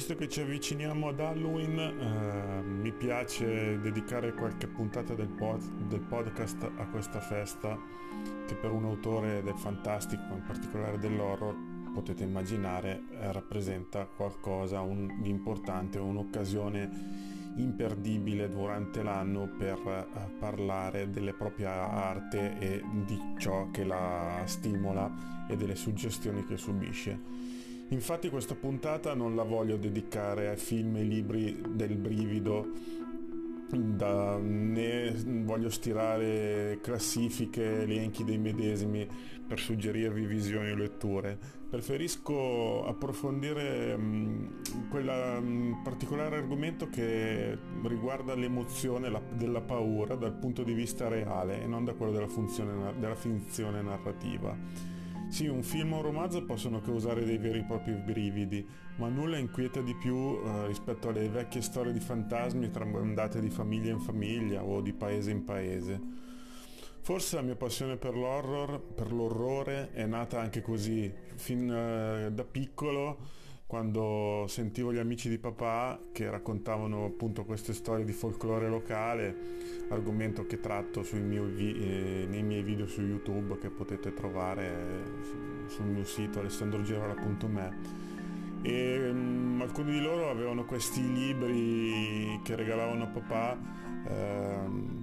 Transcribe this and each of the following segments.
visto che ci avviciniamo ad Halloween, eh, mi piace dedicare qualche puntata del, pod, del, podcast a questa festa che per un autore del fantastico, in particolare dell'horror, potete immaginare, eh, rappresenta qualcosa un, di importante, un'occasione imperdibile durante l'anno per eh, parlare delle proprie arte e di ciò che la stimola e delle suggestioni che subisce. Infatti questa puntata non la voglio dedicare a film e libri del brivido, da, né voglio stirare classifiche, elenchi dei medesimi per suggerirvi visioni o letture. Preferisco approfondire mh, quel particolare argomento che riguarda l'emozione la, della paura dal punto di vista reale e non da quello della, funzione, della finzione narrativa. Sì, un film o un romanzo possono causare dei veri e propri brividi, ma nulla inquieta di più eh, rispetto alle vecchie storie di fantasmi tramandate di famiglia in famiglia o di paese in paese. Forse la mia passione per l'horror, per l'orrore, è nata anche così, fin eh, da piccolo quando sentivo gli amici di papà che raccontavano appunto queste storie di folklore locale, argomento che tratto miei, eh, nei miei video su YouTube che potete trovare eh, sul mio sito alessandrogerola.me e um, alcuni di loro avevano questi libri che regalavano a papà eh,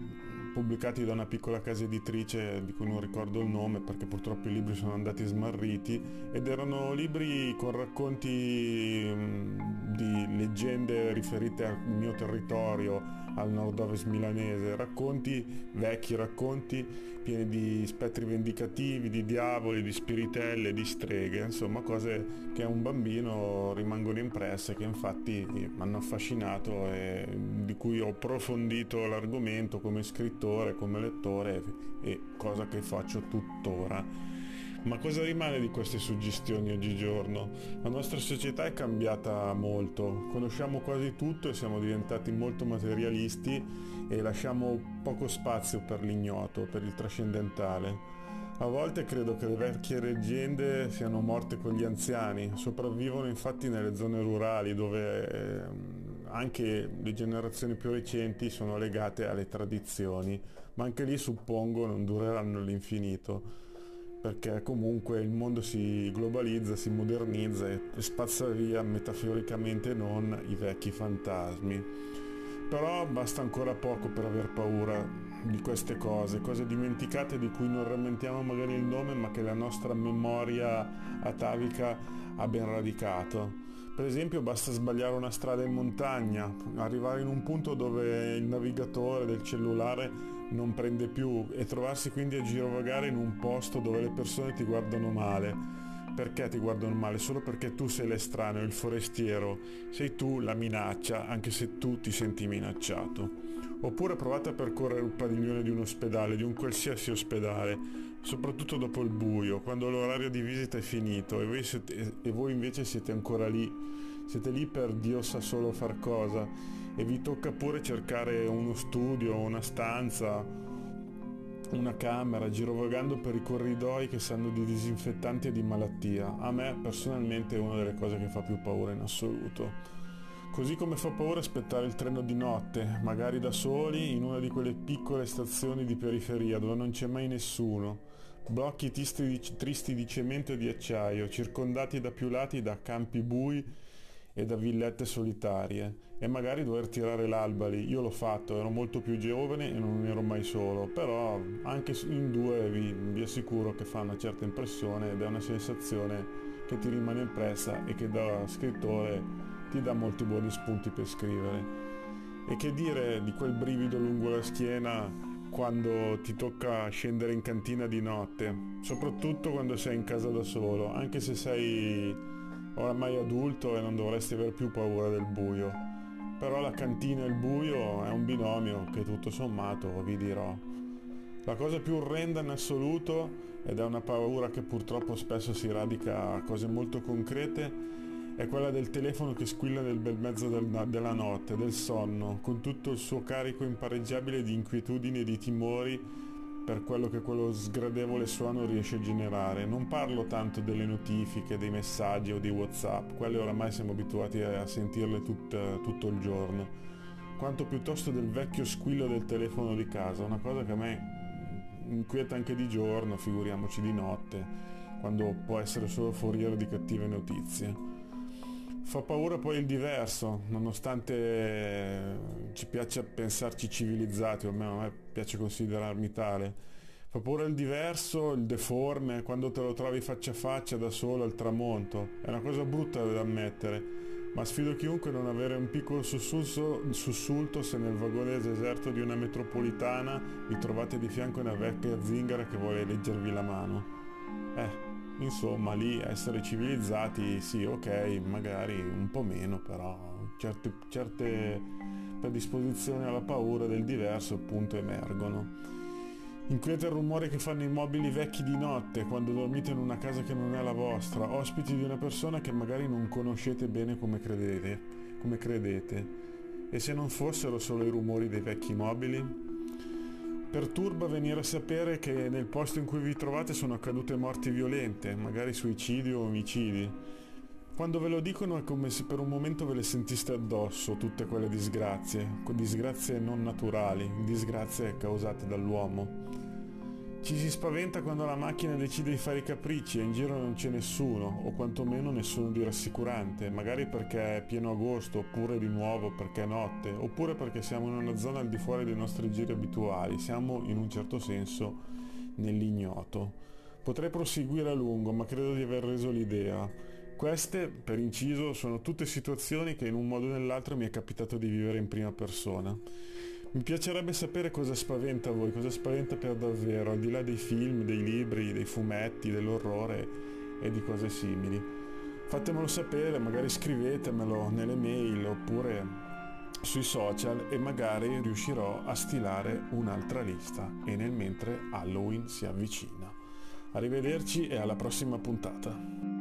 pubblicati da una piccola casa editrice di cui non ricordo il nome perché purtroppo i libri sono andati smarriti ed erano libri con racconti mm, di leggende riferite al mio territorio, al nord-ovest milanese, racconti, vecchi racconti pieni di spettri vendicativi, di diavoli, di spiritelle, di streghe, insomma cose che a un bambino rimangono impresse, che infatti mi hanno affascinato e di cui ho approfondito l'argomento come scritto lettore, come lettore e cosa che faccio tuttora. Ma cosa rimane di queste suggestioni oggigiorno? La nostra società è cambiata molto, conosciamo quasi tutto e siamo diventati molto materialisti e lasciamo poco spazio per l'ignoto, per il trascendentale. A volte credo che le vecchie leggende siano morte con gli anziani, sopravvivono infatti nelle zone rurali dove eh, anche le generazioni più recenti sono legate alle tradizioni, ma anche lì suppongo non dureranno all'infinito, perché comunque il mondo si globalizza, si modernizza e spazza via metaforicamente non i vecchi fantasmi. Però basta ancora poco per aver paura di queste cose, cose dimenticate di cui non rammentiamo magari il nome ma che la nostra memoria atavica ha ben radicato. Per esempio basta sbagliare una strada in montagna, arrivare in un punto dove il navigatore del cellulare non prende più e trovarsi quindi a girovagare in un posto dove le persone ti guardano male. Perché ti guardano male? Solo perché tu sei l'estraneo, il forestiero, sei tu la minaccia, anche se tu ti senti minacciato. Oppure provate a percorrere il padiglione di un ospedale, di un qualsiasi ospedale, soprattutto dopo il buio, quando l'orario di visita è finito e voi, siete, e voi invece siete ancora lì. Siete lì per Dio sa solo far cosa e vi tocca pure cercare uno studio, una stanza, una camera, girovagando per i corridoi che sanno di disinfettanti e di malattia. A me personalmente è una delle cose che fa più paura in assoluto. Così come fa paura aspettare il treno di notte, magari da soli, in una di quelle piccole stazioni di periferia dove non c'è mai nessuno. Blocchi tristi di, tristi di cemento e di acciaio, circondati da più lati da campi bui e da villette solitarie. E magari dover tirare l'alba lì. Io l'ho fatto, ero molto più giovane e non ero mai solo, però anche in due vi, vi assicuro che fa una certa impressione ed è una sensazione che ti rimane impressa e che da scrittore ti dà molti buoni spunti per scrivere. E che dire di quel brivido lungo la schiena quando ti tocca scendere in cantina di notte, soprattutto quando sei in casa da solo, anche se sei oramai adulto e non dovresti aver più paura del buio. Però la cantina e il buio è un binomio che tutto sommato vi dirò. La cosa più orrenda in assoluto, ed è una paura che purtroppo spesso si radica a cose molto concrete, è quella del telefono che squilla nel bel mezzo del, della notte, del sonno, con tutto il suo carico impareggiabile di inquietudini e di timori per quello che quello sgradevole suono riesce a generare. Non parlo tanto delle notifiche, dei messaggi o di Whatsapp, quelle oramai siamo abituati a sentirle tut, tutto il giorno, quanto piuttosto del vecchio squillo del telefono di casa, una cosa che a me inquieta anche di giorno, figuriamoci di notte, quando può essere solo foriero di cattive notizie. Fa paura poi il diverso, nonostante ci piaccia pensarci civilizzati, o almeno a me piace considerarmi tale. Fa paura il diverso, il deforme, quando te lo trovi faccia a faccia da solo al tramonto. È una cosa brutta da ammettere, ma sfido chiunque a non avere un piccolo sussulto, sussulto se nel vagone deserto di una metropolitana vi trovate di fianco una vecchia zingara che vuole leggervi la mano. Eh, insomma lì essere civilizzati sì ok magari un po' meno però certe, certe predisposizioni alla paura del diverso appunto emergono Inquieta il rumore che fanno i mobili vecchi di notte quando dormite in una casa che non è la vostra, ospiti di una persona che magari non conoscete bene come credete, come credete. E se non fossero solo i rumori dei vecchi mobili? Perturba venire a sapere che nel posto in cui vi trovate sono accadute morti violente, magari suicidi o omicidi. Quando ve lo dicono è come se per un momento ve le sentiste addosso tutte quelle disgrazie, disgrazie non naturali, disgrazie causate dall'uomo. Ci si spaventa quando la macchina decide di fare i capricci e in giro non c'è nessuno, o quantomeno nessuno di rassicurante, magari perché è pieno agosto, oppure di nuovo perché è notte, oppure perché siamo in una zona al di fuori dei nostri giri abituali, siamo in un certo senso nell'ignoto. Potrei proseguire a lungo, ma credo di aver reso l'idea. Queste, per inciso, sono tutte situazioni che in un modo o nell'altro mi è capitato di vivere in prima persona. Mi piacerebbe sapere cosa spaventa voi, cosa spaventa per davvero, al di là dei film, dei libri, dei fumetti, dell'orrore e di cose simili. Fatemelo sapere, magari scrivetemelo nelle mail oppure sui social e magari riuscirò a stilare un'altra lista e nel mentre Halloween si avvicina. Arrivederci e alla prossima puntata.